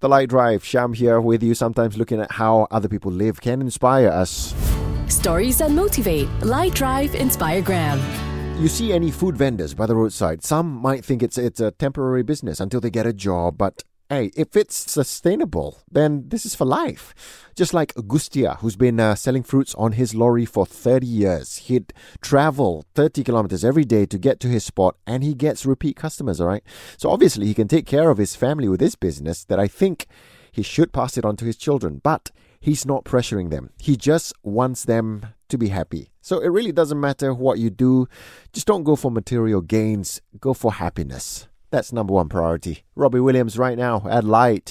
The Light Drive, Sham here with you, sometimes looking at how other people live can inspire us. Stories that motivate. Light Drive Inspiregram. You see any food vendors by the roadside, some might think it's it's a temporary business until they get a job, but hey, if it's sustainable, then this is for life. Just like Gustia, who's been uh, selling fruits on his lorry for 30 years. He'd travel 30 kilometers every day to get to his spot, and he gets repeat customers, all right? So obviously, he can take care of his family with this business that I think he should pass it on to his children. But he's not pressuring them, he just wants them to be happy. So it really doesn't matter what you do, just don't go for material gains, go for happiness. That's number one priority. Robbie Williams right now at Light.